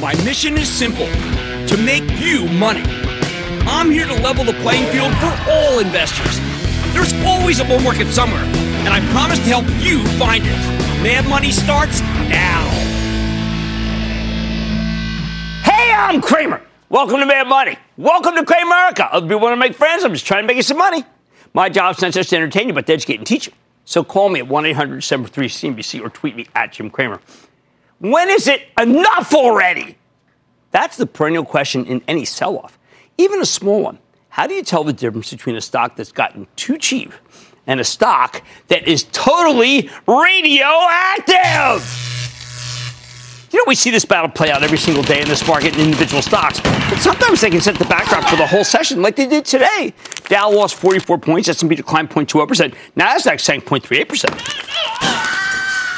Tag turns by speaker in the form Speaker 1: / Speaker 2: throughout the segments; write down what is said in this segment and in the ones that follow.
Speaker 1: My mission is simple to make you money. I'm here to level the playing field for all investors. There's always a bull market somewhere, and I promise to help you find it. Mad Money starts now. Hey, I'm Cramer. Welcome to Mad Money. Welcome to Cramerica. Other people want to make friends. I'm just trying to make you some money. My job's not just to entertain you, but to educate and teach you. So call me at 1 800 73 CNBC or tweet me at Jim Cramer. When is it enough already? That's the perennial question in any sell off, even a small one. How do you tell the difference between a stock that's gotten too cheap and a stock that is totally radioactive? You know, we see this battle play out every single day in this market in individual stocks, but sometimes they can set the backdrop for the whole session, like they did today. Dow lost 44 points, S&P declined 0.20%, Nasdaq sank 0.38%.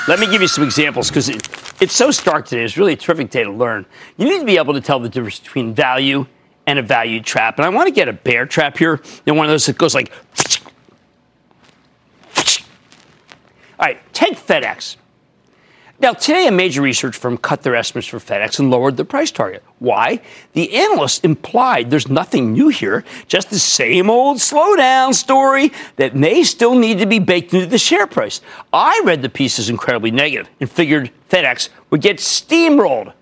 Speaker 1: Let me give you some examples because it, it's so stark today. It's really a terrific day to learn. You need to be able to tell the difference between value and a value trap. And I want to get a bear trap here. You know, one of those that goes like. All right, take FedEx. Now, today, a major research firm cut their estimates for FedEx and lowered their price target. Why? The analysts implied there's nothing new here, just the same old slowdown story that may still need to be baked into the share price. I read the piece as incredibly negative and figured FedEx would get steamrolled.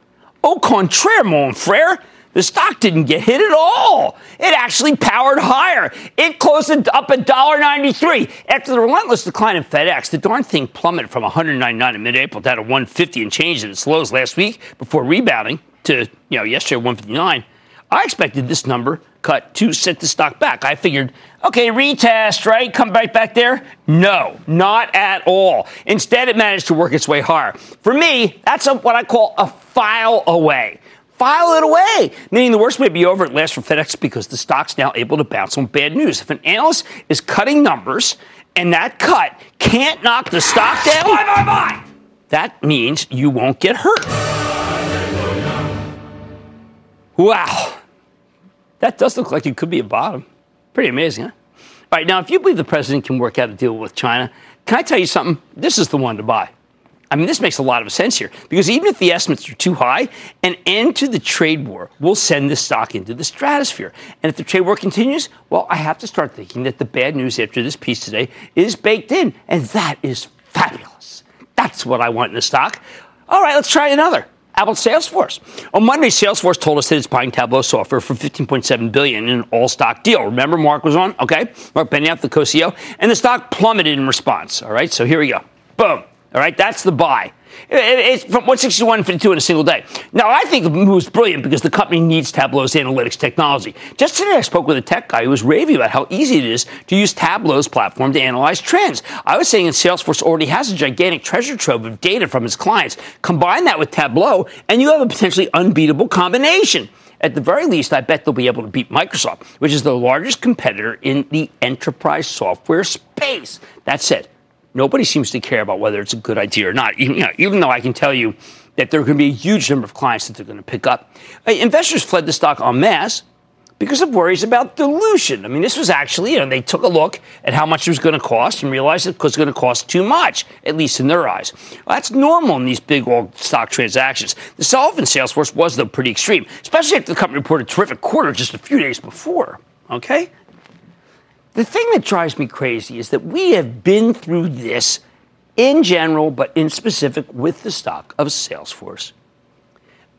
Speaker 1: Au contraire, mon frere. The stock didn't get hit at all. It actually powered higher. It closed up at $1.93. After the relentless decline in FedEx, the darn thing plummeted from 199 in mid-April down to 150 and changed at its lows last week before rebounding to, you know, yesterday 159. I expected this number cut to set the stock back. I figured, okay, retest, right? Come right back there. No, not at all. Instead, it managed to work its way higher. For me, that's a, what I call a file away file it away. Meaning the worst may be over at last for FedEx because the stock's now able to bounce on bad news. If an analyst is cutting numbers and that cut can't knock the stock down, buy, buy, buy. that means you won't get hurt. Wow. That does look like it could be a bottom. Pretty amazing, huh? All right, now, if you believe the president can work out a deal with China, can I tell you something? This is the one to buy. I mean, this makes a lot of sense here because even if the estimates are too high, an end to the trade war will send the stock into the stratosphere. And if the trade war continues, well, I have to start thinking that the bad news after this piece today is baked in. And that is fabulous. That's what I want in the stock. All right, let's try another. Apple Salesforce? On Monday, Salesforce told us that it's buying Tableau software for 15.7 billion in an all-stock deal. Remember, Marc was on. Okay, Marc Benioff, the co-CEO, and the stock plummeted in response. All right, so here we go. Boom. All right, that's the buy. It's from 161 to 52 in a single day. Now, I think the move is brilliant because the company needs Tableau's analytics technology. Just today, I spoke with a tech guy who was raving about how easy it is to use Tableau's platform to analyze trends. I was saying that Salesforce already has a gigantic treasure trove of data from its clients. Combine that with Tableau, and you have a potentially unbeatable combination. At the very least, I bet they'll be able to beat Microsoft, which is the largest competitor in the enterprise software space. That's said, Nobody seems to care about whether it's a good idea or not, even, you know, even though I can tell you that there are going to be a huge number of clients that they're going to pick up. Uh, investors fled the stock en masse because of worries about dilution. I mean, this was actually, you know, they took a look at how much it was going to cost and realized it was going to cost too much, at least in their eyes. Well, that's normal in these big old stock transactions. The sell-off in Salesforce was, though, pretty extreme, especially after the company reported a terrific quarter just a few days before. Okay? The thing that drives me crazy is that we have been through this in general, but in specific with the stock of Salesforce.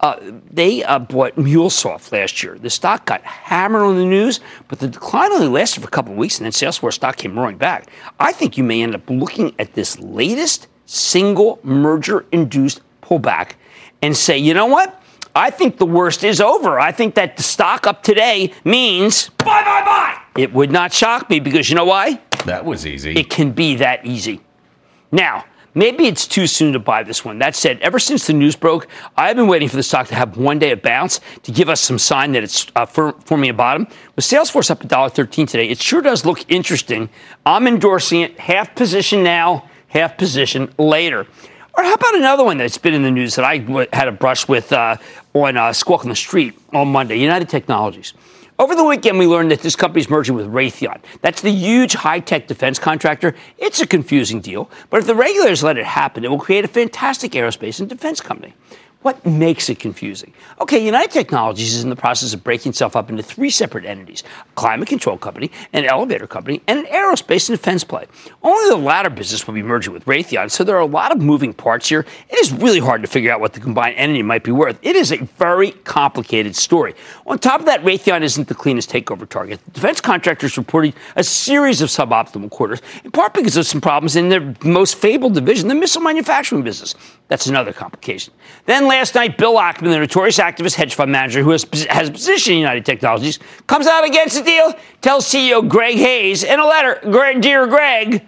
Speaker 1: Uh, they uh, bought MuleSoft last year. The stock got hammered on the news, but the decline only lasted for a couple of weeks, and then Salesforce stock came roaring back. I think you may end up looking at this latest single merger induced pullback and say, you know what? I think the worst is over. I think that the stock up today means buy, buy, buy. It would not shock me because you know why?
Speaker 2: That was easy.
Speaker 1: It can be that easy. Now, maybe it's too soon to buy this one. That said, ever since the news broke, I've been waiting for the stock to have one day of bounce to give us some sign that it's uh, forming a bottom. With Salesforce up $1.13 today, it sure does look interesting. I'm endorsing it. Half position now, half position later. Or how about another one that's been in the news that I had a brush with uh, on uh, Squawk on the Street on Monday, United Technologies. Over the weekend, we learned that this company is merging with Raytheon. That's the huge high tech defense contractor. It's a confusing deal, but if the regulators let it happen, it will create a fantastic aerospace and defense company. What makes it confusing? Okay, United Technologies is in the process of breaking itself up into three separate entities a climate control company, an elevator company, and an aerospace and defense play. Only the latter business will be merging with Raytheon, so there are a lot of moving parts here. It is really hard to figure out what the combined entity might be worth. It is a very complicated story. On top of that, Raytheon isn't the cleanest takeover target. The defense contractors reporting a series of suboptimal quarters, in part because of some problems in their most fabled division, the missile manufacturing business. That's another complication. Then last night, Bill Ackman, the notorious activist hedge fund manager who has, has a position in United Technologies, comes out against the deal, tells CEO Greg Hayes in a letter, Dear Greg,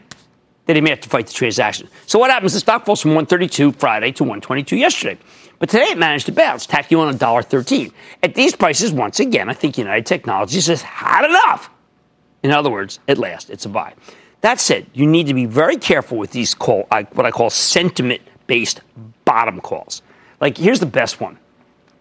Speaker 1: that he may have to fight the transaction. So what happens? The stock falls from 132 Friday to 122 yesterday. But today it managed to bounce, tacking on $1.13. At these prices, once again, I think United Technologies has had enough. In other words, at last, it's a buy. That said, you need to be very careful with these call, uh, what I call sentiment based bottom calls. Like, here's the best one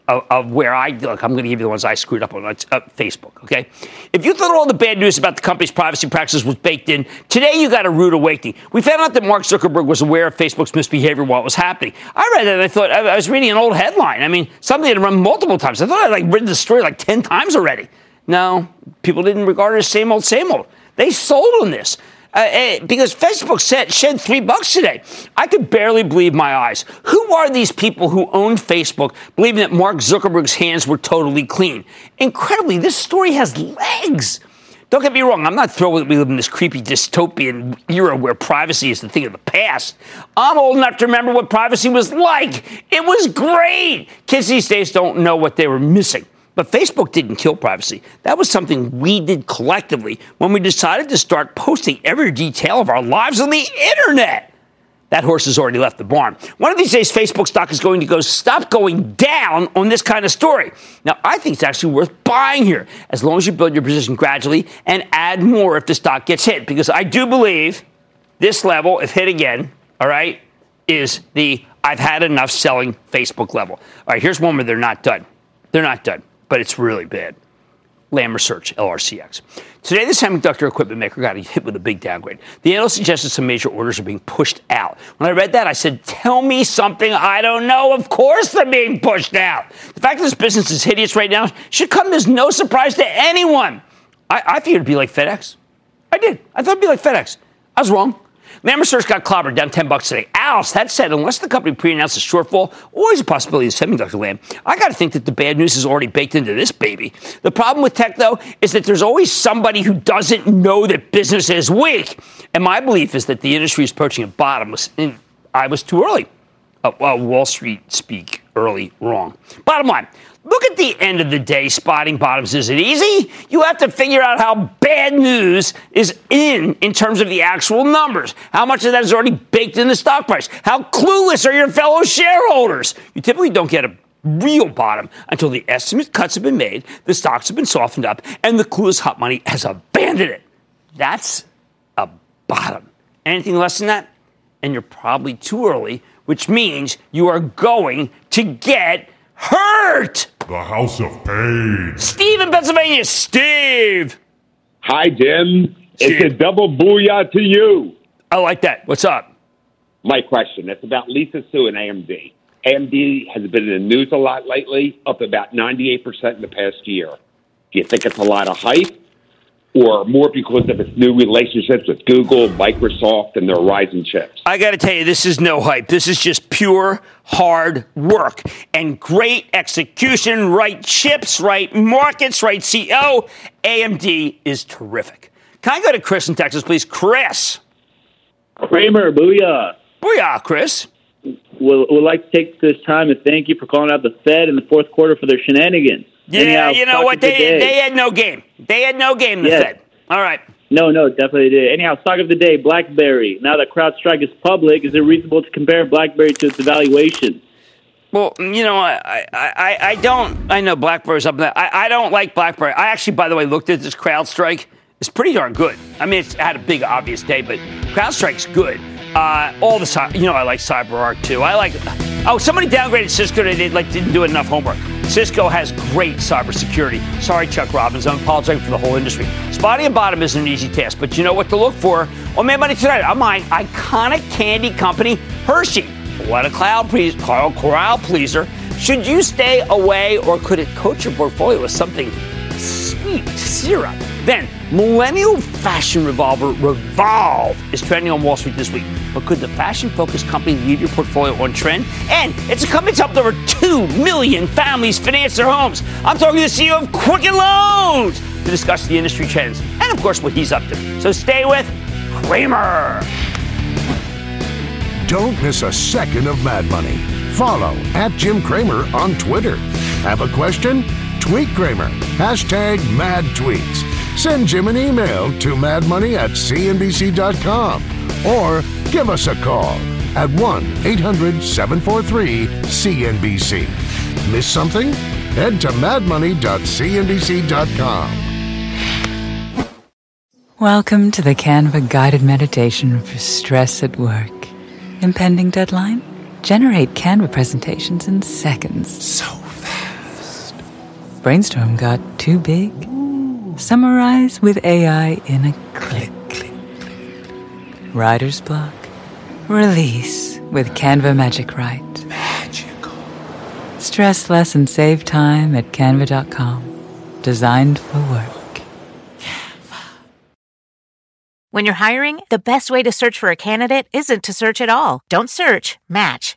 Speaker 1: of, of where I look. I'm going to give you the ones I screwed up on uh, Facebook. Okay, if you thought all the bad news about the company's privacy practices was baked in, today you got a rude awakening. We found out that Mark Zuckerberg was aware of Facebook's misbehavior while it was happening. I read that and I thought I was reading an old headline. I mean, something had run multiple times. I thought I'd like read the story like ten times already. No, people didn't regard it as same old, same old. They sold on this. Uh, uh, because Facebook said, shed three bucks today. I could barely believe my eyes. Who are these people who own Facebook, believing that Mark Zuckerberg's hands were totally clean? Incredibly, this story has legs. Don't get me wrong, I'm not thrilled that we live in this creepy dystopian era where privacy is the thing of the past. I'm old enough to remember what privacy was like. It was great. Kids these days don't know what they were missing. But Facebook didn't kill privacy. That was something we did collectively when we decided to start posting every detail of our lives on the internet. That horse has already left the barn. One of these days, Facebook stock is going to go stop going down on this kind of story. Now, I think it's actually worth buying here as long as you build your position gradually and add more if the stock gets hit. Because I do believe this level, if hit again, all right, is the I've had enough selling Facebook level. All right, here's one where they're not done. They're not done but it's really bad. Lam Research, LRCX. Today, the semiconductor equipment maker got hit with a big downgrade. The analyst suggested some major orders are being pushed out. When I read that, I said, Tell me something I don't know. Of course they're being pushed out. The fact that this business is hideous right now should come as no surprise to anyone. I, I figured it'd be like FedEx. I did. I thought it'd be like FedEx. I was wrong. Research got clobbered down 10 bucks today. Alice, that said, unless the company pre-announced a shortfall, always a possibility of semiconductor land. I got to think that the bad news is already baked into this baby. The problem with tech, though, is that there's always somebody who doesn't know that business is weak. And my belief is that the industry is approaching a bottom. I was too early. Uh, well, Wall Street speak early wrong. Bottom line, Look at the end of the day, spotting bottoms. Is it easy? You have to figure out how bad news is in in terms of the actual numbers. How much of that is already baked in the stock price? How clueless are your fellow shareholders? You typically don't get a real bottom until the estimate cuts have been made, the stocks have been softened up, and the clueless hot money has abandoned it. That's a bottom. Anything less than that, and you're probably too early, which means you are going to get hurt.
Speaker 3: The House of Pain.
Speaker 1: Steve in Pennsylvania. Steve.
Speaker 4: Hi, Jim. Steve. It's a double booyah to you.
Speaker 1: I like that. What's up?
Speaker 4: My question. It's about Lisa Su and AMD. AMD has been in the news a lot lately, up about 98% in the past year. Do you think it's a lot of hype? Or more because of its new relationships with Google, Microsoft, and their rising chips?
Speaker 1: I got to tell you, this is no hype. This is just pure hard work and great execution, right chips, right markets, right CEO. AMD is terrific. Can I go to Chris in Texas, please? Chris.
Speaker 2: Cramer, booyah.
Speaker 1: Booyah, Chris.
Speaker 2: Would, would like to take this time and thank you for calling out the Fed in the fourth quarter for their shenanigans.
Speaker 1: Yeah,
Speaker 2: Anyhow,
Speaker 1: you know what?
Speaker 2: of the
Speaker 1: They, they had no game. They had no game, the
Speaker 2: Yes.
Speaker 1: Fed. All right.
Speaker 2: No, no, definitely did. Anyhow, stock of the day, BlackBerry. Now that CrowdStrike is public, is it reasonable to compare BlackBerry to its evaluation?
Speaker 1: Well, you know, I, I, I, I don't. I know BlackBerry's up there. I, I don't like BlackBerry. I actually, by the way, looked at this CrowdStrike. It's pretty darn good. I mean, it's had a big obvious day, but CrowdStrike's good. Uh, all the you know, I like CyberArk too. I like. Oh, somebody downgraded Cisco. They did, like didn't do enough homework. Cisco has great cybersecurity. Sorry, Chuck Robbins. I'm apologizing for the whole industry. Spotting and bottom isn't an easy task, but you know what to look for. On Mad Money tonight, I'm my iconic candy company, Hershey. What a cloud please, Carl corral pleaser. Should you stay away, or could it coach your portfolio with something sweet syrup? Then, Millennial Fashion Revolver Revolve is trending on Wall Street this week. But could the fashion-focused company lead your portfolio on trend? And it's a company that's helped over 2 million families finance their homes. I'm talking to the CEO of Quicken Loans to discuss the industry trends and, of course, what he's up to. So stay with Cramer.
Speaker 5: Don't miss a second of Mad Money. Follow at Jim Cramer on Twitter. Have a question? Tweet Cramer. Hashtag mad tweets. Send Jim an email to madmoney at cnbc.com or give us a call at 1 800 743 CNBC. Miss something? Head to madmoney.cnbc.com.
Speaker 6: Welcome to the Canva guided meditation for stress at work. Impending deadline? Generate Canva presentations in seconds. So fast. Brainstorm got too big? Summarize with AI in a click. click, click. Writer's block? Release with Canva Magic Write. Magical. Stress less and save time at canva.com. Designed for work. Canva.
Speaker 7: When you're hiring, the best way to search for a candidate isn't to search at all. Don't search, match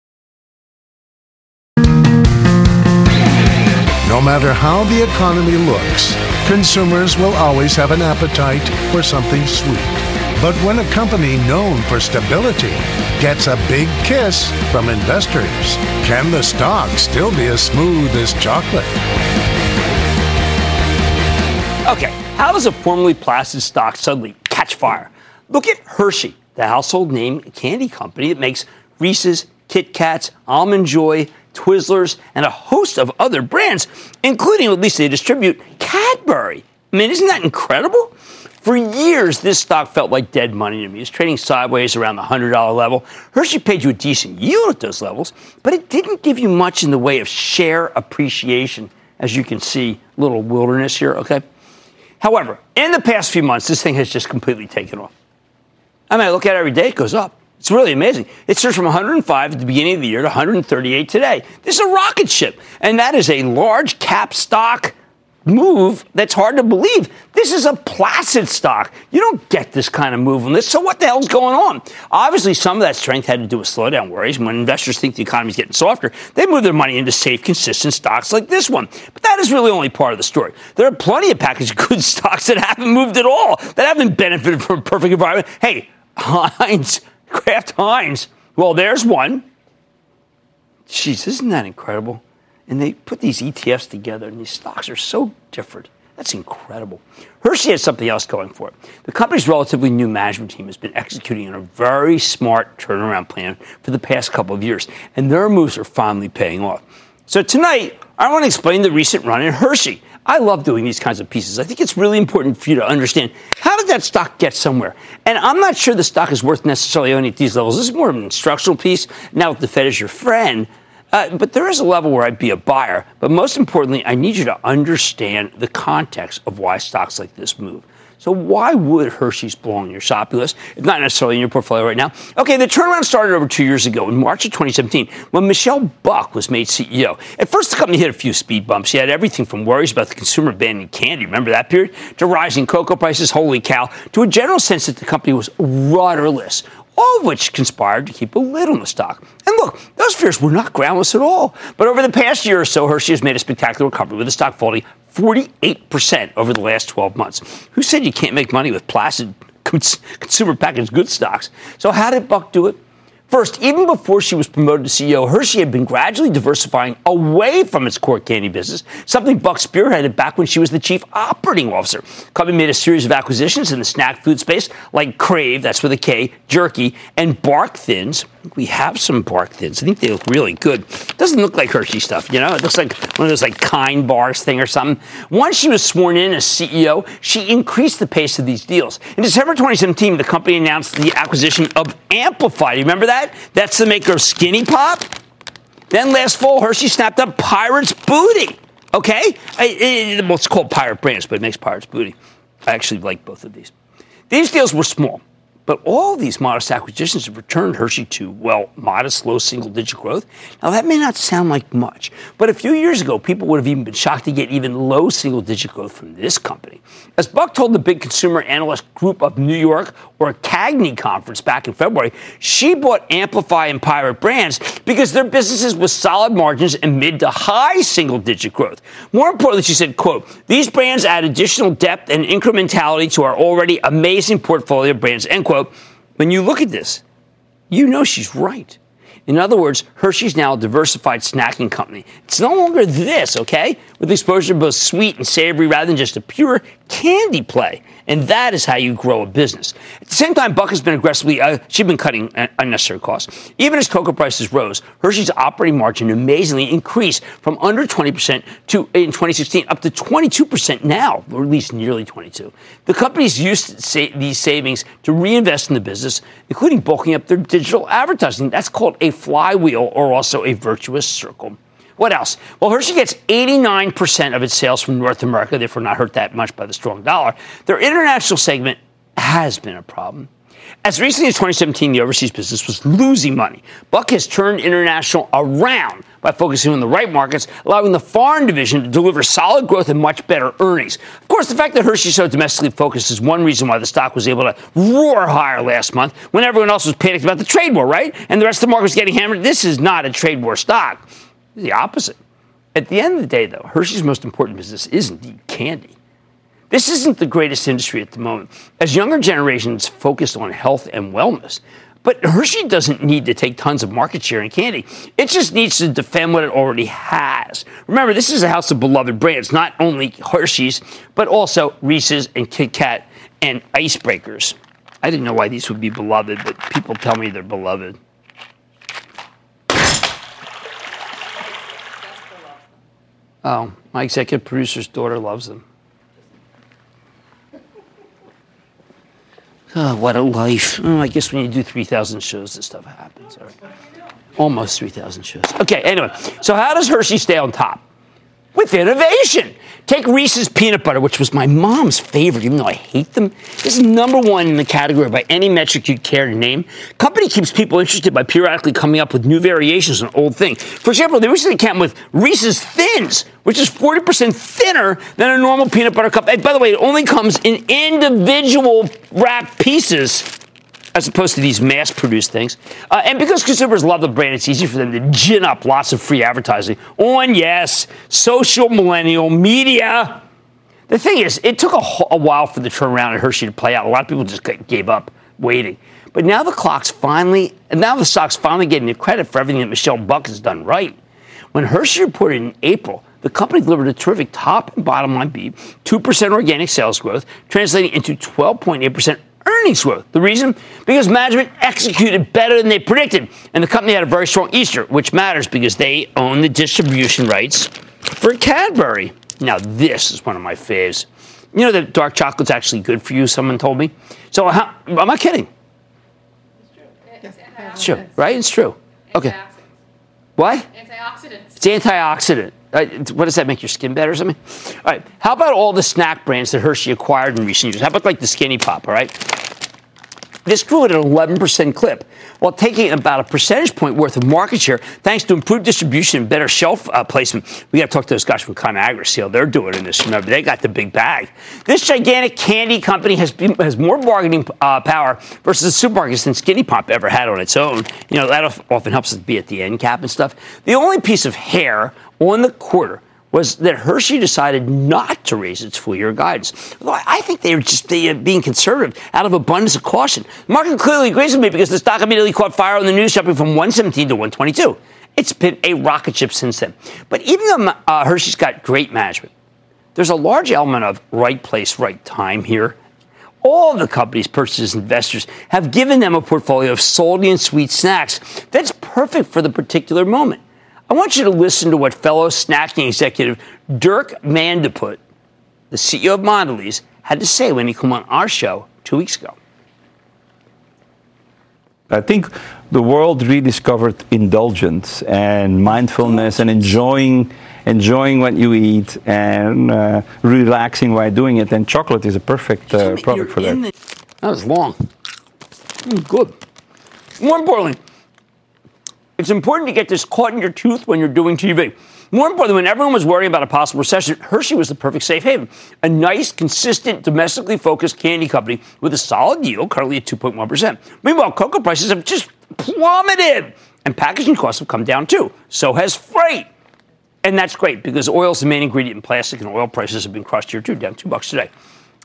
Speaker 5: No matter how the economy looks, consumers will always have an appetite for something sweet. But when a company known for stability gets a big kiss from investors, can the stock still be as smooth as chocolate?
Speaker 1: Okay, how does a formerly placid stock suddenly catch fire? Look at Hershey, the household name candy company that makes Reese's, Kit Kats, Almond Joy, Twizzlers, and a host of other brands, including, at least they distribute, Cadbury. I mean, isn't that incredible? For years, this stock felt like dead money to me. It's trading sideways around the $100 level. Hershey paid you a decent yield at those levels, but it didn't give you much in the way of share appreciation, as you can see, little wilderness here, okay? However, in the past few months, this thing has just completely taken off. I mean, I look at it every day, it goes up. It's really amazing. It surged from 105 at the beginning of the year to 138 today. This is a rocket ship, and that is a large cap stock move that's hard to believe. This is a placid stock. You don't get this kind of move on this. So what the hell's going on? Obviously, some of that strength had to do with slowdown worries. When investors think the economy's getting softer, they move their money into safe, consistent stocks like this one. But that is really only part of the story. There are plenty of packaged goods stocks that haven't moved at all, that haven't benefited from a perfect environment. Hey, Heinz Kraft Heinz. Well, there's one. Jeez, isn't that incredible? And they put these ETFs together, and these stocks are so different. That's incredible. Hershey has something else going for it. The company's relatively new management team has been executing on a very smart turnaround plan for the past couple of years, and their moves are finally paying off. So tonight, I want to explain the recent run in Hershey. I love doing these kinds of pieces. I think it's really important for you to understand how did that stock get somewhere? And I'm not sure the stock is worth necessarily owning at these levels. This is more of an instructional piece. Now, that the Fed is your friend, uh, but there is a level where I'd be a buyer. But most importantly, I need you to understand the context of why stocks like this move. So why would Hershey's belong in your shopping list? It's not necessarily in your portfolio right now. Okay, the turnaround started over two years ago in March of 2017 when Michelle Buck was made CEO. At first, the company hit a few speed bumps. She had everything from worries about the consumer banning candy, remember that period, to rising cocoa prices, holy cow, to a general sense that the company was rudderless all of which conspired to keep a lid on the stock. And look, those fears were not groundless at all. But over the past year or so, Hershey has made a spectacular recovery with the stock falling 48% over the last 12 months. Who said you can't make money with placid consumer packaged goods stocks? So, how did Buck do it? First, even before she was promoted to CEO, Hershey had been gradually diversifying away from its core candy business, something Buck spearheaded back when she was the chief operating officer. Company made a series of acquisitions in the snack food space, like Krave, that's with a K, Jerky, and Bark Thins. We have some Bark Thins. I think they look really good. Doesn't look like Hershey stuff, you know? It looks like one of those like kind bars thing or something. Once she was sworn in as CEO, she increased the pace of these deals. In December 2017, the company announced the acquisition of Amplify. You remember that? that? That's the maker of Skinny Pop. Then last fall, Hershey snapped up Pirate's Booty. Okay? It's called Pirate Brands, but it makes Pirate's Booty. I actually like both of these. These deals were small. But all these modest acquisitions have returned Hershey to, well, modest, low single digit growth. Now, that may not sound like much, but a few years ago, people would have even been shocked to get even low single digit growth from this company. As Buck told the big consumer analyst group of New York, or CAGNY conference back in February, she bought Amplify and Pirate Brands because their businesses with solid margins and mid to high single digit growth. More importantly, she said, quote, these brands add additional depth and incrementality to our already amazing portfolio of brands, end quote. Quote, when you look at this, you know she's right. In other words, Hershey's now a diversified snacking company. It's no longer this, okay? With exposure to both sweet and savory rather than just a pure candy play. And that is how you grow a business. At the same time, Buck has been aggressively, uh, she's been cutting unnecessary costs. Even as cocoa prices rose, Hershey's operating margin amazingly increased from under 20% to in 2016 up to 22% now, or at least nearly 22. The company's used sa- these savings to reinvest in the business, including bulking up their digital advertising. That's called a flywheel or also a virtuous circle. What else? Well, Hershey gets 89% of its sales from North America, therefore not hurt that much by the strong dollar. Their international segment has been a problem. As recently as 2017, the overseas business was losing money. Buck has turned international around by focusing on the right markets, allowing the foreign division to deliver solid growth and much better earnings. Of course, the fact that Hershey's so domestically focused is one reason why the stock was able to roar higher last month when everyone else was panicked about the trade war, right? And the rest of the market was getting hammered. This is not a trade war stock. The opposite. At the end of the day, though, Hershey's most important business is indeed candy. This isn't the greatest industry at the moment, as younger generations focus on health and wellness. But Hershey doesn't need to take tons of market share in candy. It just needs to defend what it already has. Remember, this is a house of beloved brands, not only Hershey's, but also Reese's and Kit Kat and Icebreakers. I didn't know why these would be beloved, but people tell me they're beloved. Oh, my executive producer's daughter loves them. Oh, ah, what a life. Oh, I guess when you do 3,000 shows, this stuff happens. Almost 3,000 shows. Okay, anyway, so how does Hershey stay on top? With innovation. Take Reese's peanut butter, which was my mom's favorite, even though I hate them. This is number one in the category by any metric you'd care to name. Company keeps people interested by periodically coming up with new variations on old thing. For example, they recently came with Reese's Thins, which is 40% thinner than a normal peanut butter cup. And by the way, it only comes in individual wrapped pieces as opposed to these mass produced things. Uh, and because consumers love the brand, it's easy for them to gin up lots of free advertising on, yes, social millennial media. The thing is, it took a, a while for the turnaround at Hershey to play out. A lot of people just gave up waiting. But now the clock's finally, and now the stock's finally getting the credit for everything that Michelle Buck has done right. When Hershey reported in April, the company delivered a terrific top and bottom line beat, 2% organic sales growth, translating into 12.8% earnings growth. The reason? Because management executed better than they predicted, and the company had a very strong Easter, which matters because they own the distribution rights for Cadbury. Now, this is one of my faves. You know that dark chocolate's actually good for you, someone told me. So, how, am I kidding? It's true, It's true. right? It's true. Okay. What?
Speaker 8: Antioxidants.
Speaker 1: It's antioxidant. Uh, what does that make your skin better or something? All right. How about all the snack brands that Hershey acquired in recent years? How about like the Skinny Pop? All right. This grew at an 11% clip, while taking about a percentage point worth of market share thanks to improved distribution and better shelf uh, placement. We got to talk to those guys from Conagra, see how they're doing in this. Remember, they got the big bag. This gigantic candy company has been, has more bargaining uh, power versus the supermarkets than Skinny Pop ever had on its own. You know, that often helps us be at the end cap and stuff. The only piece of hair on the quarter was that Hershey decided not to raise its full year guidance. I think they were just being conservative out of abundance of caution. The market clearly agrees with me because the stock immediately caught fire on the news, jumping from 117 to 122. It's been a rocket ship since then. But even though uh, Hershey's got great management, there's a large element of right place, right time here. All the company's purchasers investors have given them a portfolio of salty and sweet snacks that's perfect for the particular moment. I want you to listen to what fellow snacking executive Dirk Van de Put, the CEO of Mondelez, had to say when he came on our show two weeks ago.
Speaker 9: I think the world rediscovered indulgence and mindfulness and enjoying enjoying what you eat and uh, relaxing while doing it. And chocolate is a perfect uh, product for that.
Speaker 1: that was long. Mm, good. More importantly, it's important to get this caught in your tooth when you're doing TV. More importantly, when everyone was worrying about a possible recession, Hershey was the perfect safe haven. A nice, consistent, domestically focused candy company with a solid yield, currently at 2.1%. Meanwhile, cocoa prices have just plummeted, and packaging costs have come down too. So has freight. And that's great because oil is the main ingredient in plastic, and oil prices have been crushed here too, down two bucks today.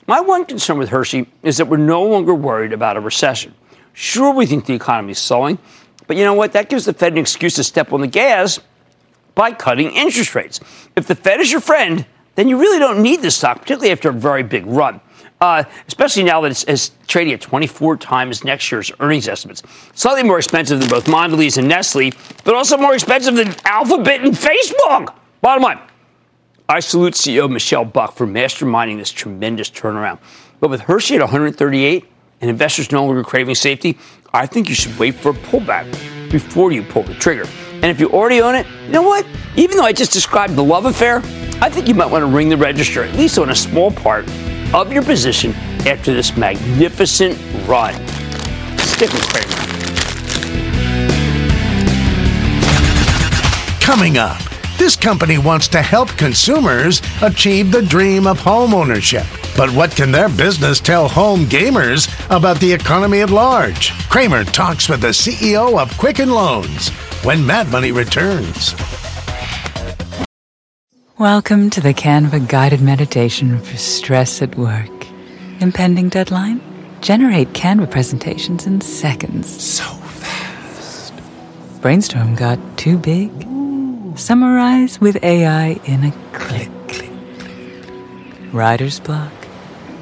Speaker 1: My one concern with Hershey is that we're no longer worried about a recession. Sure, we think the economy is slowing, but you know what? That gives the Fed an excuse to step on the gas by cutting interest rates. If the Fed is your friend, then you really don't need this stock, particularly after a very big run. Uh, especially now that it's, it's, trading at 24 times next year's earnings estimates. Slightly more expensive than both Mondelez and Nestle, but also more expensive than Alphabet and Facebook. Bottom line, I salute CEO Michelle Buck for masterminding this tremendous turnaround. But with Hershey at 138 and investors no longer craving safety, I think you should wait for a pullback before you pull the trigger. And if you already own it, you know what? Even though I just described the love affair, I think you might want to ring the register, at least on a small part of your position after this magnificent run. Stick with Cramer.
Speaker 5: Coming up, this company wants to help consumers achieve the dream of home ownership. But what can their business tell home gamers about the economy at large? Cramer talks with the CEO of Quicken Loans when Mad Money returns.
Speaker 6: Welcome to the Canva guided meditation for stress at work. Impending deadline? Generate Canva presentations in seconds. So fast. Brainstorm got too big? Summarize with AI in a click. click, click. Writer's block?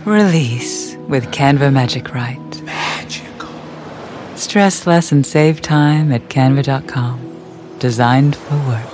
Speaker 6: Release with Canva Magic Write. Magical. Stress less and save time at canva.com. Designed for work.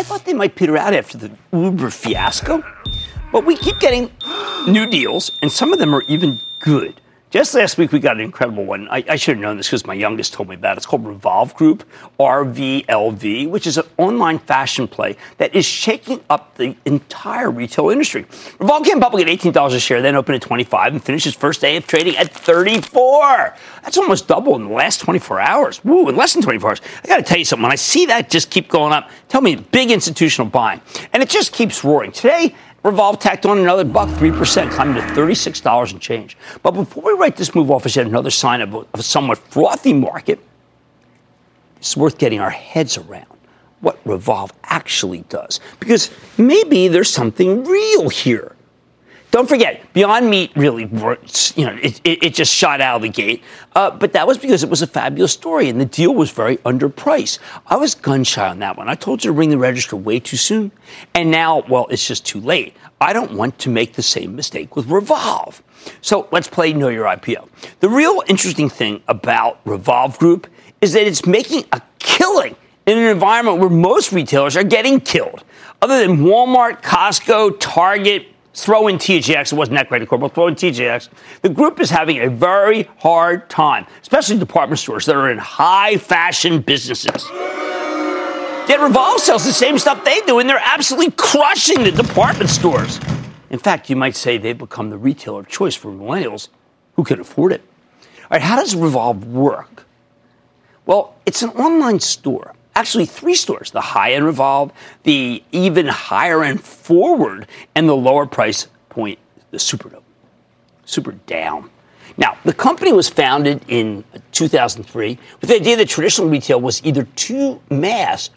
Speaker 1: I thought they might peter out after the Uber fiasco, but we keep getting new deals, and some of them are even good. Just last week, we got an incredible one. I, I should have known this because my youngest told me about it. It's called Revolve Group, RVLV, which is an online fashion play that is shaking up the entire retail industry. Revolve came public at $18 a share, then opened at 25 and finished its first day of trading at 34. That's almost double in the last 24 hours. Woo, in less than 24 hours. I got to tell you something. When I see that just keep going up, tell me big institutional buying. And it just keeps roaring. Today, Revolve tacked on another buck, 3%, climbing to $36 and change. But before we write this move off as yet another sign of a, of a somewhat frothy market, it's worth getting our heads around what Revolve actually does. Because maybe there's something real here. Don't forget, Beyond Meat really, works, you know, it, it, it, just shot out of the gate. Uh, but that was because it was a fabulous story, and the deal was very underpriced. I was gun shy on that one. I told you to ring the register way too soon, and now, well, it's just too late. I don't want to make the same mistake with Revolve. So let's play Know Your IPO. The real interesting thing about Revolve Group is that it's making a killing in an environment where most retailers are getting killed. Other than Walmart, Costco, Target, throw in TJX, it wasn't that great a quarter, but throw in TJX. The group is having a very hard time, especially department stores that are in high fashion businesses. Yet Revolve sells the same stuff they do, and they're absolutely crushing the department stores. In fact, you might say they've become the retailer of choice for millennials who can afford it. All right, how does Revolve work? Well, it's an online store actually three stores the high end Revolve, the even higher end Forward, and the lower price point, the Superdome. Super down. Now, the company was founded in 2003 with the idea that traditional retail was either too mass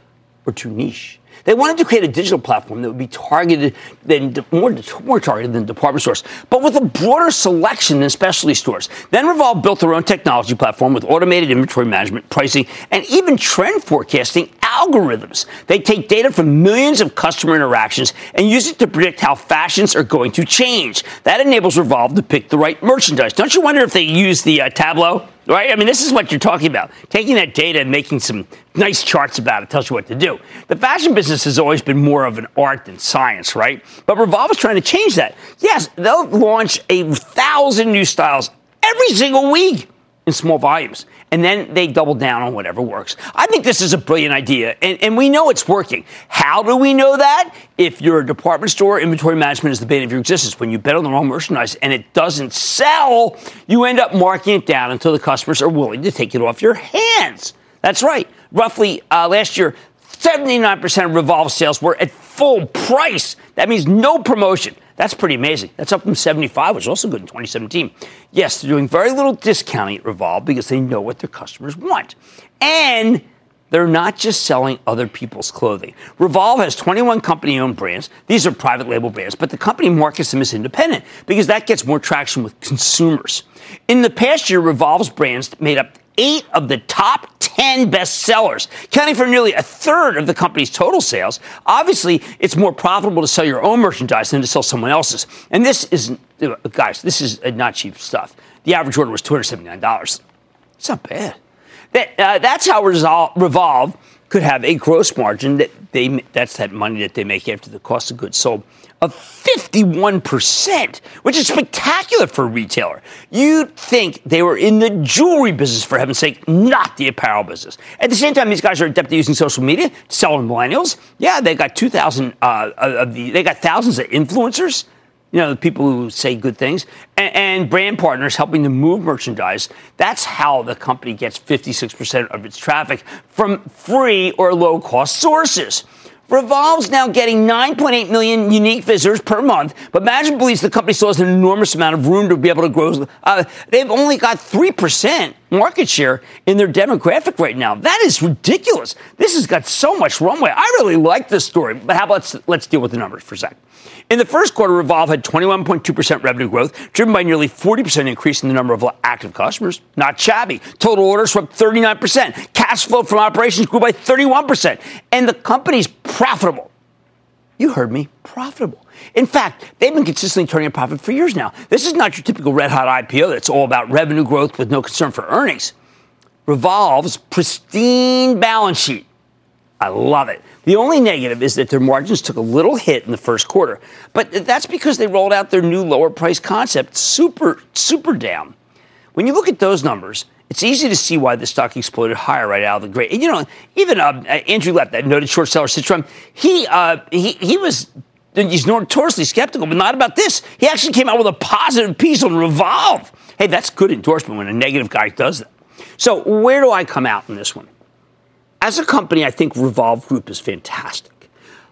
Speaker 1: or too niche. They wanted to create a digital platform that would be targeted than more, more targeted than department stores, but with a broader selection than specialty stores. Then Revolve built their own technology platform with automated inventory management, pricing, and even trend forecasting algorithms. They take data from millions of customer interactions and use it to predict how fashions are going to change. That enables Revolve to pick the right merchandise. Don't you wonder if they use the uh, Tableau? Right? I mean, this is what you're talking about. Taking that data and making some nice charts about it tells you what to do. The fashion business has always been more of an art than science, right? But Revolve is trying to change that. Yes, they'll launch a thousand new styles every single week in small volumes. And then they double down on whatever works. I think this is a brilliant idea, and, and we know it's working. How do we know that? If you're a department store, inventory management is the bane of your existence. When you bet on the wrong merchandise and it doesn't sell, you end up marking it down until the customers are willing to take it off your hands. That's right. Roughly uh, last year, 79% of Revolve sales were at full price. That means no promotion. That's pretty amazing. That's up from 75, which was also good in 2017. Yes, they're doing very little discounting at Revolve because they know what their customers want. And they're not just selling other people's clothing. Revolve has 21 company owned brands. These are private label brands, but the company markets them as independent because that gets more traction with consumers. In the past year, Revolve's brands made up eight of the top 10 best sellers, accounting for nearly a third of the company's total sales. Obviously, it's more profitable to sell your own merchandise than to sell someone else's. And this is, guys, this is not cheap stuff. The average order was $279. It's not bad. That, uh, that's how Revolve could have a gross margin that they that's that money that they make after the cost of goods sold of 51%, which is spectacular for a retailer. You'd think they were in the jewelry business, for heaven's sake, not the apparel business. At the same time, these guys are adept at using social media to sell to millennials. Yeah, they got 2,000 uh, of the, they got thousands of influencers you know, the people who say good things, and, and, brand partners helping to move merchandise. That's how the company gets 56% of its traffic from free or low cost sources. Revolve's now getting 9.8 million unique visitors per month, but Management believes the company still has an enormous amount of room to be able to grow. Uh, they've only got 3% market share in their demographic right now. That is ridiculous. This has got so much runway. I really like this story, but how about let's, deal with the numbers for a second. In the first quarter, Revolve had 21.2% revenue growth, driven by nearly 40% increase in the number of active customers. Not shabby. Total orders up 39%. Cash flow from operations grew by 31%. And the company's profitable. You heard me, profitable. In fact, they've been consistently turning a profit for years now. This is not your typical red hot IPO that's all about revenue growth with no concern for earnings. Revolve's pristine balance sheet. I love it. The only negative is that their margins took a little hit in the first quarter, but that's because they rolled out their new lower price concept, Super Super Down. When you look at those numbers, it's easy to see why the stock exploded higher right out of the gate. And you know, even uh, Andrew Left, that noted short seller, Citron, he uh, he he was he's notoriously skeptical, but not about this. He actually came out with a positive piece on Revolve. Hey, that's good endorsement when a negative guy does that. So where do I come out in this one? As a company, I think Revolve Group is fantastic.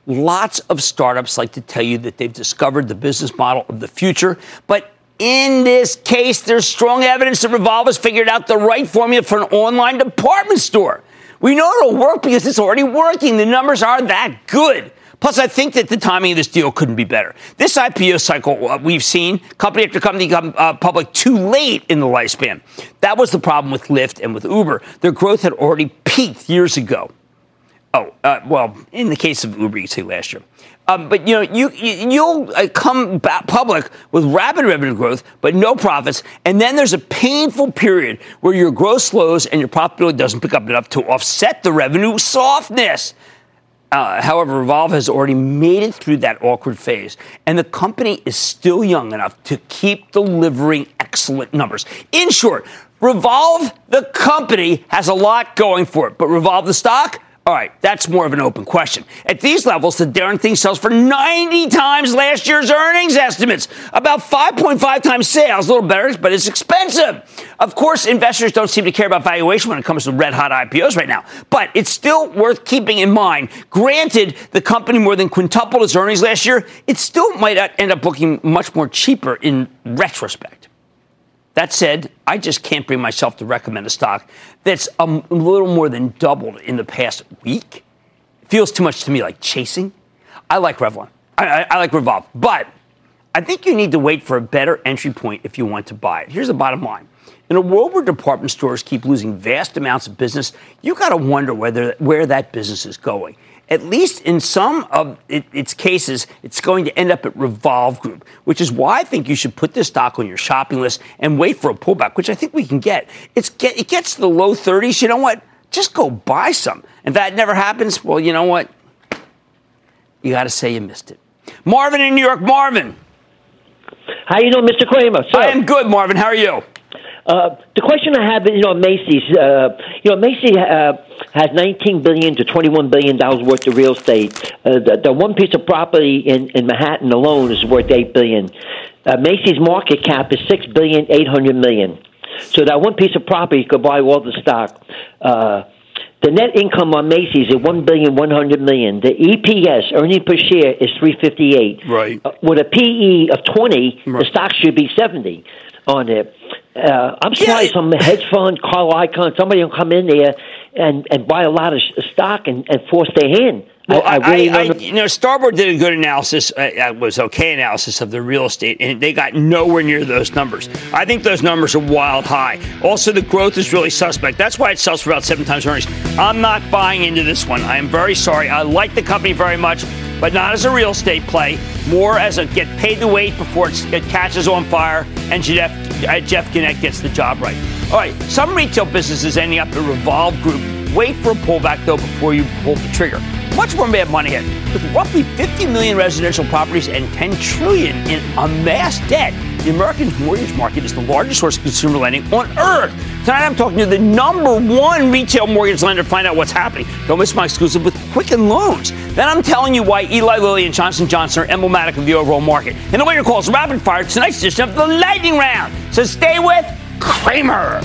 Speaker 1: Lots of startups like to tell you that they've discovered the business model of the future, but in this case, there's strong evidence that Revolve has figured out the right formula for an online department store. We know it'll work because it's already working. The numbers are that good. Plus, I think that the timing of this deal couldn't be better. This IPO cycle uh, we've seen company after company come uh, public too late in the lifespan. That was the problem with Lyft and with Uber. Their growth had already peaked years ago. Oh, uh, well, in the case of Uber, you say last year. Um, but you know, you, you will uh, come public with rapid revenue growth, but no profits, and then there's a painful period where your growth slows and your profitability doesn't pick up enough to offset the revenue softness. Uh, however, Revolve has already made it through that awkward phase, and the company is still young enough to keep delivering excellent numbers. In short, Revolve, the company, has a lot going for it, but Revolve, the stock, all right, that's more of an open question. At these levels, the darn thing sells for 90 times last year's earnings estimates, about 5.5 times sales. A little better, but it's expensive. Of course, investors don't seem to care about valuation when it comes to red hot IPOs right now, but it's still worth keeping in mind. Granted, the company more than quintupled its earnings last year, it still might end up looking much more cheaper in retrospect. That said, I just can't bring myself to recommend a stock that's a little more than doubled in the past week. It feels too much to me like chasing. I like Revlon. I, I, I like Revolve. But I think you need to wait for a better entry point if you want to buy it. Here's the bottom line. In a world where department stores keep losing vast amounts of business, you got to wonder whether where that business is going at least in some of it, its cases, it's going to end up at Revolve Group, which is why I think you should put this stock on your shopping list and wait for a pullback, which I think we can get. It's get it gets to the low 30s. You know what? Just go buy some. If that never happens, well, you know what? You got to say you missed it. Marvin in New York, Marvin.
Speaker 8: How you doing, Mr. Cramer?
Speaker 1: I am good, Marvin. How are you?
Speaker 8: Uh, the question I have, is, you know, Macy's, uh, you know, Macy's uh, has 19 billion to 21 billion dollars worth of real estate. Uh, the, the one piece of property in, in Manhattan alone is worth 8 billion. Uh, Macy's market cap is 6 billion 800 million. So that one piece of property could buy all the stock. Uh, the net income on Macy's is one billion one hundred million. The EPS earning per share is three fifty eight.
Speaker 1: Right.
Speaker 8: Uh, with a PE of twenty, right. the stock should be seventy on it. Uh, I'm surprised yeah. some hedge fund, Carl Icahn, somebody will come in there and, and buy a lot of stock and, and force their hand.
Speaker 1: Well, I, I, really I, I you know, Starboard did a good analysis. Uh, uh, was okay analysis of the real estate, and they got nowhere near those numbers. I think those numbers are wild high. Also, the growth is really suspect. That's why it sells for about seven times earnings. I'm not buying into this one. I am very sorry. I like the company very much but not as a real estate play, more as a get paid to wait before it catches on fire and Jeff, uh, Jeff Gennette gets the job right. All right, some retail businesses ending up in Revolve Group. Wait for a pullback though before you pull the trigger. Much more Mad Money ahead. With roughly 50 million residential properties and 10 trillion in amassed debt, the American mortgage market is the largest source of consumer lending on earth. Tonight I'm talking to the number one retail mortgage lender to find out what's happening. Don't miss my exclusive with Quicken Loans. Then I'm telling you why Eli Lilly and Johnson Johnson are emblematic of the overall market. And the way your calls rapid fire tonight's edition of the lightning round. So stay with Cramer.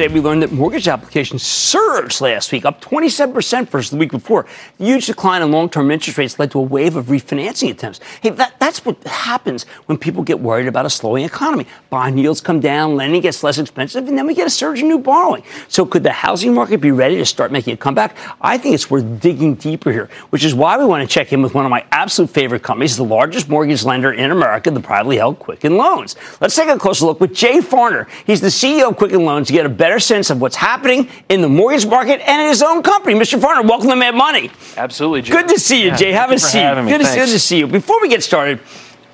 Speaker 1: Today, we learned that mortgage applications surged last week, up 27% versus the week before. The huge decline in long term interest rates led to a wave of refinancing attempts. Hey, that, that's what happens when people get worried about a slowing economy. Bond yields come down, lending gets less expensive, and then we get a surge in new borrowing. So, could the housing market be ready to start making a comeback? I think it's worth digging deeper here, which is why we want to check in with one of my absolute favorite companies, the largest mortgage lender in America, the privately held Quicken Loans. Let's take a closer look with Jay Farner. He's the CEO of Quicken Loans get a better sense of what's happening in the mortgage market and in his own company. Mr. Farner, welcome to Mad Money.
Speaker 10: Absolutely,
Speaker 1: Jay. Good to see you, Jay. Have a seat.
Speaker 10: Good
Speaker 1: to, good to see you. Before we get started,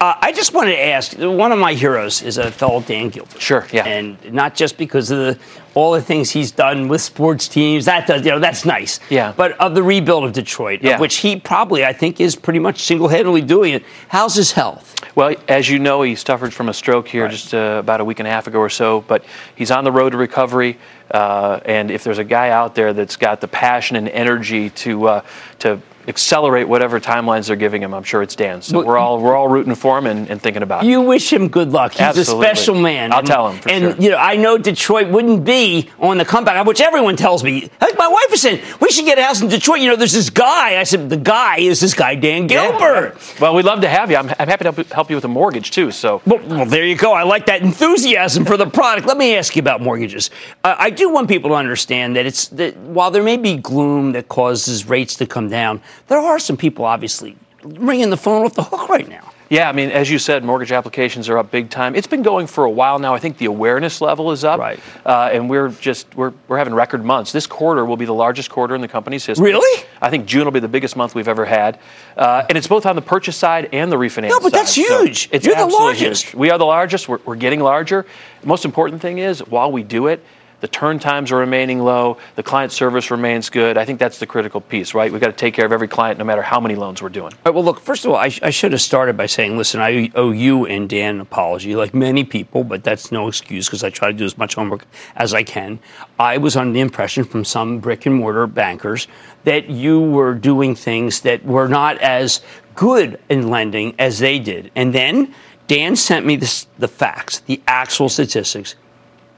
Speaker 1: Uh, I just wanted to ask. One of my heroes is a fellow Dan Gilbert.
Speaker 10: Sure, yeah,
Speaker 1: and not just because of the, all the things he's done with sports teams. That does, you know, that's nice.
Speaker 10: Yeah.
Speaker 1: But of the rebuild of Detroit,
Speaker 10: Yeah.
Speaker 1: of which he probably, I think, is pretty much single-handedly doing it. How's his health?
Speaker 10: Well, as you know, he suffered from a stroke here just uh, about a week and a half ago or so, but he's on the road to recovery. Uh, and if there's a guy out there that's got the passion and energy to uh, to accelerate whatever timelines they're giving him, I'm sure it's Dan. So we're all we're all rooting for him and, and thinking about it.
Speaker 1: You wish him good luck. He's
Speaker 10: Absolutely.
Speaker 1: a special man.
Speaker 10: I'll
Speaker 1: and,
Speaker 10: tell him for
Speaker 1: and
Speaker 10: sure.
Speaker 1: you know, I know Detroit wouldn't be on the comeback, which everyone tells me. Like my wife is saying, we should get a house in Detroit. You know, there's this guy. I said, the guy is this guy Dan Gilbert.
Speaker 10: Well, we'd love to have you. I'm, I'm happy to help- help you with a mortgage too. So.
Speaker 1: Well, well, there you go. I like that enthusiasm for the product. Let me ask you about mortgages. Uh, I do want people to understand that it's that while there may be gloom that causes rates to come down, there are some people obviously ringing the phone off the hook right now.
Speaker 10: Yeah, I mean, as you said, mortgage applications are up big time. It's been going for a while now. I think the awareness level is up, right? Uh, and we're just we're we're having record months. This quarter will be the largest quarter in the company's history.
Speaker 1: Really?
Speaker 10: I think June will be the biggest month we've ever had, uh, and it's both on the purchase side and the refinance.
Speaker 1: No, but that's
Speaker 10: side. So
Speaker 1: huge.
Speaker 10: it's
Speaker 1: You're the largest.
Speaker 10: huge. We are the largest. We're, we're getting larger. The most important thing is while we do it. The turn times are remaining low. The client service remains good. I think that's the critical piece, right? We've got to take care of every client, no matter how many loans we're doing.
Speaker 1: Right, well, look, first of all, I, sh- I should have started by saying, listen, I owe you and Dan an apology, like many people, but that's no excuse because I try to do as much homework as I can. I was under the impression from some brick and mortar bankers that you were doing things that were not as good in lending as they did. And then Dan sent me this, the facts, the actual statistics.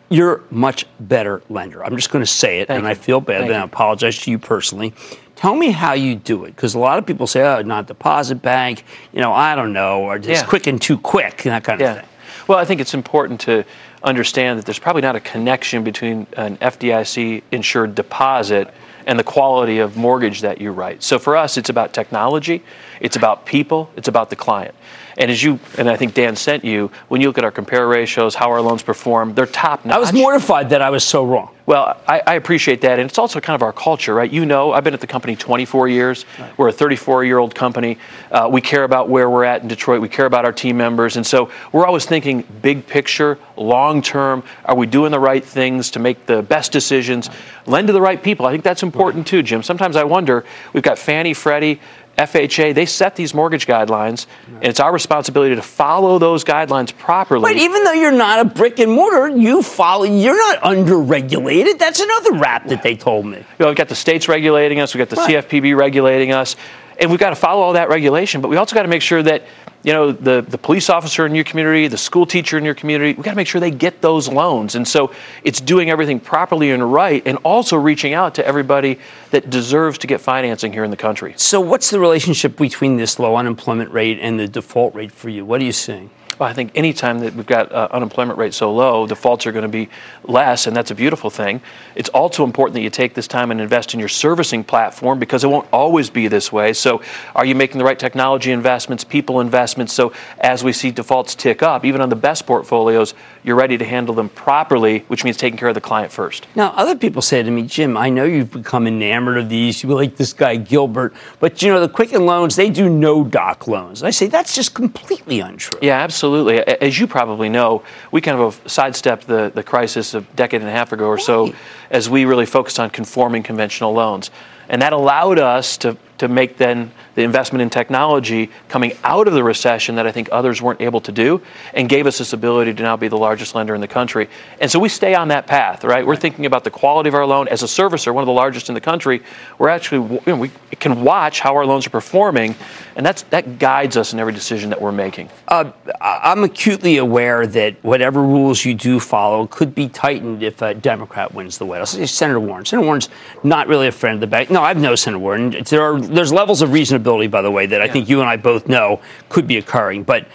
Speaker 1: You're a much better lender. I'm just going to say it,
Speaker 10: Thank
Speaker 1: and
Speaker 10: you.
Speaker 1: I feel bad,
Speaker 10: Thank
Speaker 1: and I apologize to you personally. Tell me how you do it, because a lot of people say, "Oh, not deposit bank," you know, I don't know, or just
Speaker 10: Yeah.
Speaker 1: quick and too quick, and that kind of
Speaker 10: Yeah.
Speaker 1: thing.
Speaker 10: Well, I think it's important to understand that there's probably not a connection between an FDIC insured deposit and the quality of mortgage that you write. So for us, it's about technology, it's about people, it's about the client. And as you and I think Dan sent you, when you look at our compare ratios, how our loans perform, they're top notch.
Speaker 1: I was mortified that I was so wrong.
Speaker 10: Well, I, I appreciate that, and it's also kind of our culture, right? You know, I've been at the company 24 years. We're a 34-year-old company. Uh, we care about where we're at in Detroit. We care about our team members, and so we're always thinking big picture, long term. Are we doing the right things to make the best decisions? Lend to the right people. I think that's important too, Jim. Sometimes I wonder. We've got Fannie, Freddie. FHA, they set these mortgage guidelines, and it's our responsibility to follow those guidelines properly.
Speaker 1: But even though you're not a brick and mortar, you follow. You're not under-regulated. That's another rap that they told me.
Speaker 10: You know, we've got the states regulating us, we've got the
Speaker 1: Right.
Speaker 10: CFPB regulating us, and we've got to follow all that regulation. But we also got to make sure that, you know, the, the police officer in your community, the school teacher in your community, we got to make sure they get those loans. And so it's doing everything properly and right, and also reaching out to everybody that deserves to get financing here in the country.
Speaker 1: So, what's the relationship between this low unemployment rate and the default rate for you? What are you seeing?
Speaker 10: Well, I think anytime that we've got uh, unemployment rate so low, defaults are going to be less, and that's a beautiful thing. It's also important that you take this time and invest in your servicing platform because it won't always be this way. So, are you making the right technology investments, people investments? So, as we see defaults tick up, even on the best portfolios, you're ready to handle them properly, which means taking care of the client first.
Speaker 1: Now, other people say to me, Jim, I know you've become enamored of these. You like this guy Gilbert, but you know the Quicken loans, they do no doc loans. I say that's just completely untrue.
Speaker 10: Yeah, absolutely. A- As you probably know, we kind of sidestepped the, the crisis a decade and a half ago or so as we really focused on conforming conventional loans. And that allowed us to, to make then the investment in technology coming out of the recession that I think others weren't able to do and gave us this ability to now be the largest lender in the country. And so we stay on that path, right? We're thinking about the quality of our loan. As a servicer, one of the largest in the country, we're actually, you know, we can watch how our loans are performing, and that's, that guides us in every decision that we're making.
Speaker 1: Uh, I'm acutely aware that whatever rules you do follow could be tightened if a Democrat wins the White House. Senator Warren. Senator Warren's not really a friend of the bank. No, I've no, Senator Warren. There are there's levels of reasonability, by the way, that I think you and I both know could be occurring. But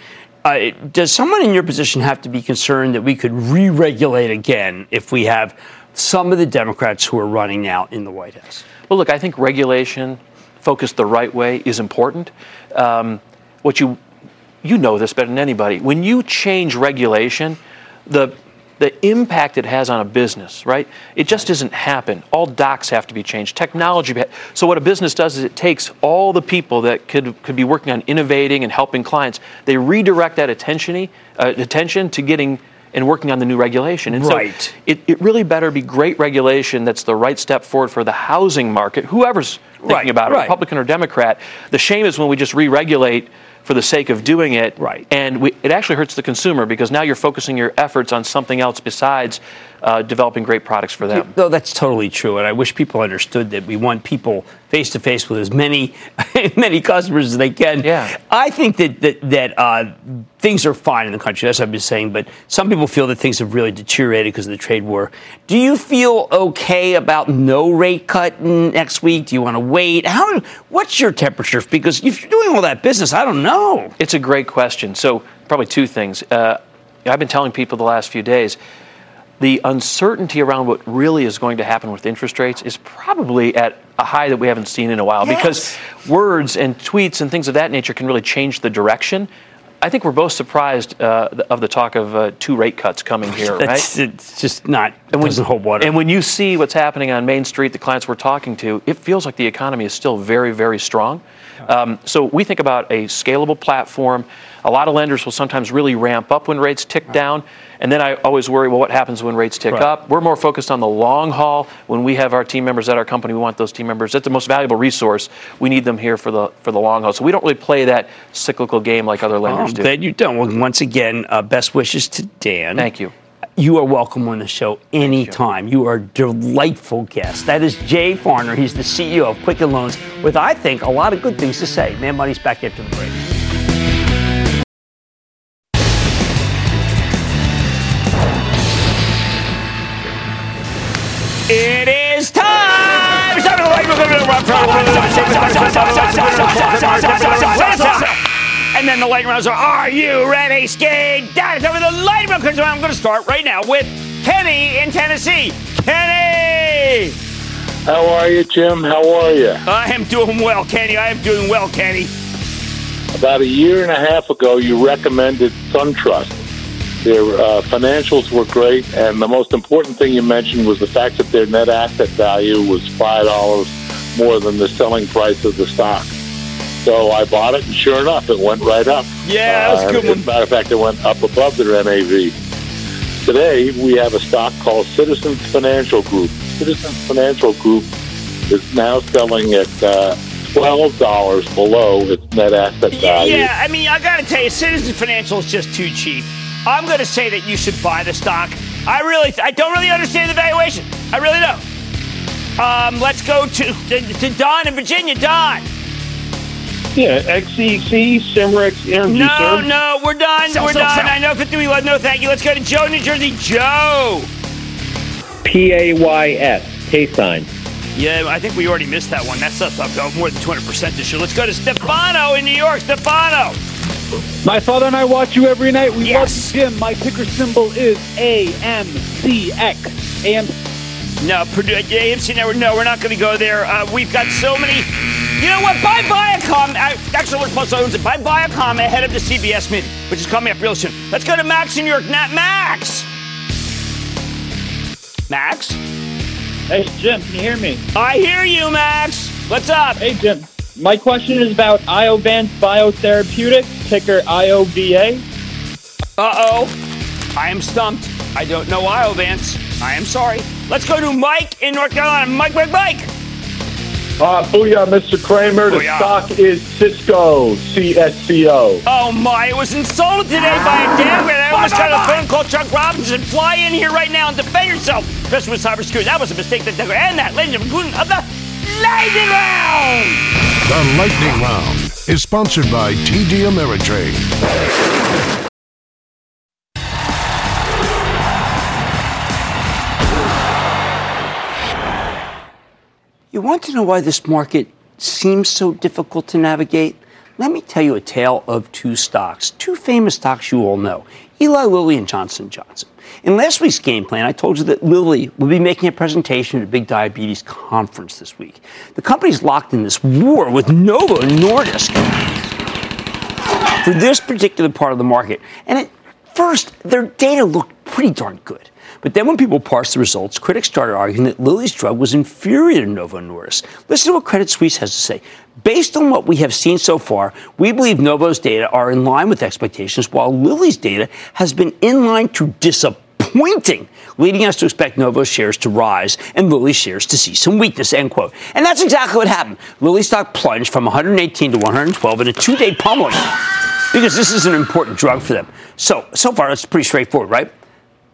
Speaker 1: uh, does someone in your position have to be concerned that we could re-regulate again if we have some of the Democrats who are running now in the White House?
Speaker 10: Well, look, I think regulation focused the right way is important. Um, what you you know this better than anybody. When you change regulation, the the impact it has on a business, right? It just doesn't happen. All docs have to be changed. Technology. So what a business does is it takes all the people that could could be working on innovating and helping clients. They redirect that attention uh, attention to getting and working on the new regulation. And
Speaker 1: right.
Speaker 10: so it, it really better be great regulation that's the right step forward for the housing market, whoever's thinking
Speaker 1: Right,
Speaker 10: about it,
Speaker 1: right.
Speaker 10: Republican or Democrat. The shame is when we just re-regulate for the sake of doing it,
Speaker 1: Right.
Speaker 10: and we, it actually hurts the consumer because now you're focusing your efforts on something else besides uh, developing great products for them.
Speaker 1: No, that's totally true, and I wish people understood that we want people face to face with as many many customers as they can.
Speaker 10: Yeah.
Speaker 1: I think that that, that uh, things are fine in the country. That's what I've been saying, but some people feel that things have really deteriorated because of the trade war. Do you feel okay about no rate cut next week? Do you want to wait? How? What's your temperature? Because if you're doing all that business, I don't know.
Speaker 10: It's a great question. So, probably two things. Uh, I've been telling people the last few days the uncertainty around what really is going to happen with interest rates is probably at a high that we haven't seen in a while because words and tweets and things of that nature can really change the direction. I think we're both surprised uh, of the talk of uh, two rate cuts coming here, right?
Speaker 1: It's just not.
Speaker 10: And when,
Speaker 1: doesn't hold water.
Speaker 10: and when you see what's happening on Main Street, the clients we're talking to, it feels like the economy is still very, very strong. Um, so we think about a scalable platform. A lot of lenders will sometimes really ramp up when rates tick down. And then I always worry, well, what happens when rates tick
Speaker 1: Right.
Speaker 10: up? We're more focused on the long haul. When we have our team members at our company, we want those team members. That's the most valuable resource. We need them here for the for the long haul. So we don't really play that cyclical game like other lenders
Speaker 1: Oh,
Speaker 10: do.
Speaker 1: Glad you don't. Well, once again, uh, best wishes to Dan.
Speaker 10: Thank you.
Speaker 1: You are welcome on the show anytime. You are a delightful guest. That is Jay Farner. He's the CEO of Quicken Loans, with I think a lot of good things to say. Mad Money's back after the break. It is time. And then the lightning rounds are, are you ready, Skate? That is over the lightning round. Because I'm going to start right now with Kenny in Tennessee. Kenny!
Speaker 11: How are you, Jim? How are you?
Speaker 1: I am doing well, Kenny. I am doing well, Kenny.
Speaker 11: About a year and a half ago, you recommended SunTrust. Their uh, financials were great, and the most important thing you mentioned was the fact that their net asset value was five dollars more than the selling price of the stock. So I bought it, and sure enough, it went right up.
Speaker 1: Yeah, that was a good
Speaker 11: Uh,
Speaker 1: one.
Speaker 11: As a matter of fact, it went up above their NAV. Today, we have a stock called Citizens Financial Group. Citizens Financial Group is now selling at uh, twelve dollars below its net asset value.
Speaker 1: Yeah, I mean, I got to tell you, Citizens Financial is just too cheap. I'm going to say that you should buy the stock. I really, I don't really understand the valuation. I really don't. Um, let's go to, to, to Don in Virginia. Don.
Speaker 12: Yeah, XCC, Cimarex Energy.
Speaker 1: No,
Speaker 12: sir.
Speaker 1: no, we're done.
Speaker 12: Sell,
Speaker 1: we're
Speaker 12: sell,
Speaker 1: done.
Speaker 12: sell.
Speaker 1: I know 50 we love. No, thank you. Let's go to Joe, New Jersey. Joe.
Speaker 2: P A Y S, K sign.
Speaker 1: Yeah, I think we already missed that one. That's up, up, up more than 200% this year. Let's go to Stefano in New York. Stefano.
Speaker 13: My father and I watch you every night. We love you, Jim. My ticker symbol is AMCX. AM.
Speaker 1: No, Purdue, AMC Network. No, we're not going to go there. Uh, we've got so many. You know what? Buy Viacom. Uh, actually, we're supposed to own it. Buy Viacom ahead of the CBS meeting, which is coming up real soon. Let's go to Max in New York. Not Max. Max.
Speaker 13: Hey, Jim, can you hear me?
Speaker 1: I hear you, Max. What's up?
Speaker 13: Hey, Jim. My question is about Iovance Biotherapeutics, ticker IOVA.
Speaker 1: Uh oh. I am stumped. I don't know Iovance. I am sorry. Let's go to Mike in North Carolina. Mike, Mike, Mike.
Speaker 12: Uh, booyah, Mr. Cramer. The
Speaker 1: Booyah.
Speaker 12: stock is Cisco, CSCO.
Speaker 1: Oh my, it was insulted today by a Democrat. I almost tried to phone call Chuck Robbins. Fly in here right now and defend yourself, especially with cybersecurity. That was a mistake that and that, ladies and gentlemen, of the lightning round.
Speaker 5: The Lightning Round is sponsored by TD Ameritrade.
Speaker 1: You want to know why this market seems so difficult to navigate? Let me tell you a tale of two stocks, two famous stocks you all know, Eli Lilly and Johnson Johnson. In last week's game plan, I told you that Lilly will be making a presentation at a big diabetes conference this week. The company's locked in this war with Novo Nordisk for this particular part of the market. And at first, their data looked pretty darn good. But then when people parsed the results, critics started arguing that Lilly's drug was inferior to Novo Nordisk. Listen to what Credit Suisse has to say. Based on what we have seen so far, we believe Novo's data are in line with expectations, while Lilly's data has been in line to disappointing, leading us to expect Novo's shares to rise and Lilly's shares to see some weakness, end quote. And that's exactly what happened. Lilly stock plunged from 118 to 112 in a two-day pummeling because this is an important drug for them. So, so far, it's pretty straightforward, right?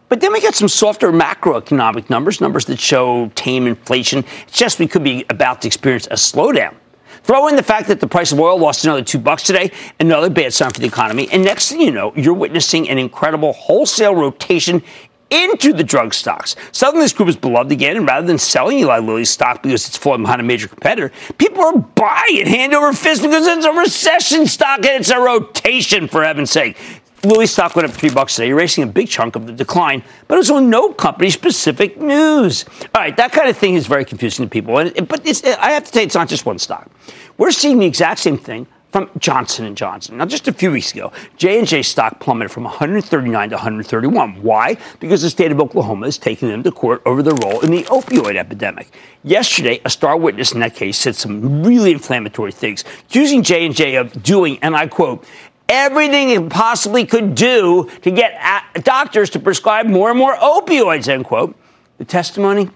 Speaker 1: But then we get some softer macroeconomic numbers, numbers that show tame inflation. It's just we could be about to experience a slowdown. Throw in the fact that the price of oil lost another two bucks today, another bad sign for the economy. And next thing you know, you're witnessing an incredible wholesale rotation into the drug stocks. Suddenly, this group is beloved again, and rather than selling Eli Lilly's stock because it's falling behind a major competitor, people are buying hand over fist because it's a recession stock and it's a rotation, for heaven's sake. Lilly stock went up three bucks today, erasing a big chunk of the decline, but it was on no company specific news. All right, that kind of thing is very confusing to people. And, but I have to say, it's not just one stock. We're seeing the exact same thing from Johnson & Johnson. Now, just a few weeks ago, J&J stock plummeted from 139 to 131. Why? Because the state of Oklahoma is taking them to court over their role in the opioid epidemic. Yesterday, a star witness in that case said some really inflammatory things, accusing J&J of doing, and I quote, everything it possibly could do to get doctors to prescribe more and more opioids, end quote. The testimony,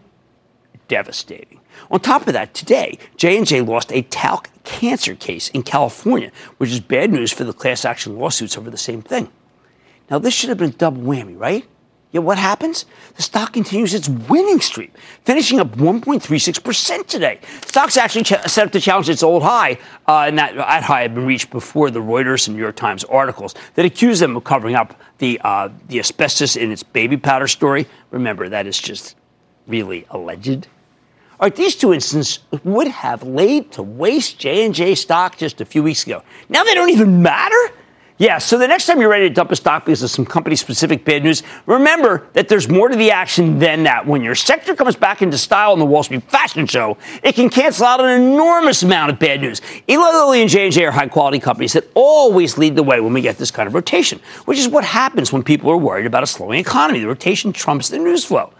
Speaker 1: devastating. On top of that, today, J&J lost a talc cancer case in California, which is bad news for the class action lawsuits over the same thing. Now, this should have been a double whammy, right? Yet what happens? The stock continues its winning streak, finishing up 1.36% today. Stock's actually ch- set up to challenge its old high, uh, and that, that high had been reached before the Reuters and New York Times articles that accused them of covering up the, uh, the asbestos in its baby powder story. Remember, that is just really alleged. All right, these two instances would have laid to waste J&J stock just a few weeks ago. Now they don't even matter? Yeah, so the next time you're ready to dump a stock because of some company specific bad news, remember that there's more to the action than that. When your sector comes back into style in the Wall Street fashion show, it can cancel out an enormous amount of bad news. Eli Lilly and J&J are high quality companies that always lead the way when we get this kind of rotation, which is what happens when people are worried about a slowing economy. The rotation trumps the news flow.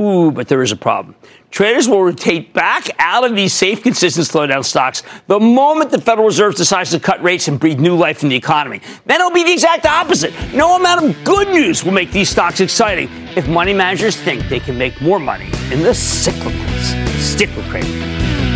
Speaker 1: Ooh, but there is a problem. Traders will rotate back out of these safe, consistent slowdown stocks the moment the Federal Reserve decides to cut rates and breathe new life in the economy. Then it'll be the exact opposite. No amount of good news will make these stocks exciting if money managers think they can make more money in the cyclicals. Stick with Cramer.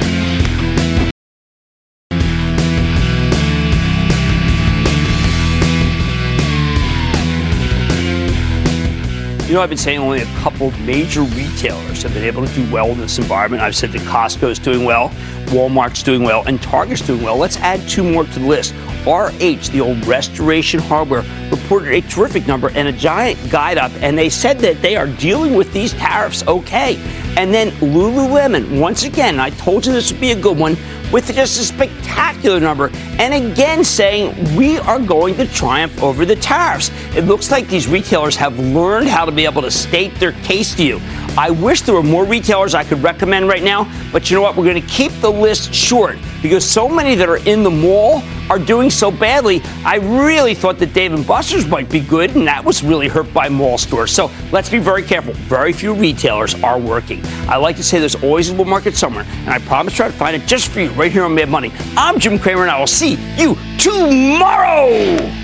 Speaker 1: You know, I've been saying only a couple major retailers have been able to do well in this environment. I've said that Costco's doing well, Walmart's doing well, and Target's doing well. Let's add two more to the list. RH, the old restoration hardware, reported a terrific number and a giant guide up, and they said that they are dealing with these tariffs okay. And then Lululemon, once again, I told you this would be a good one, with just a spectacular number, and again saying we are going to triumph over the tariffs. It looks like these retailers have learned how to be able to state their case to you. I wish there were more retailers I could recommend right now, but you know what? We're going to keep the list short because so many that are in the mall are doing so badly. I really thought that Dave & Buster's might be good, and that was really hurt by mall stores. So let's be very careful. Very few retailers are working. I like to say there's always a bull market somewhere, and I promise to try to find it just for you right here on Mad Money. I'm Jim Cramer, and I will see you tomorrow.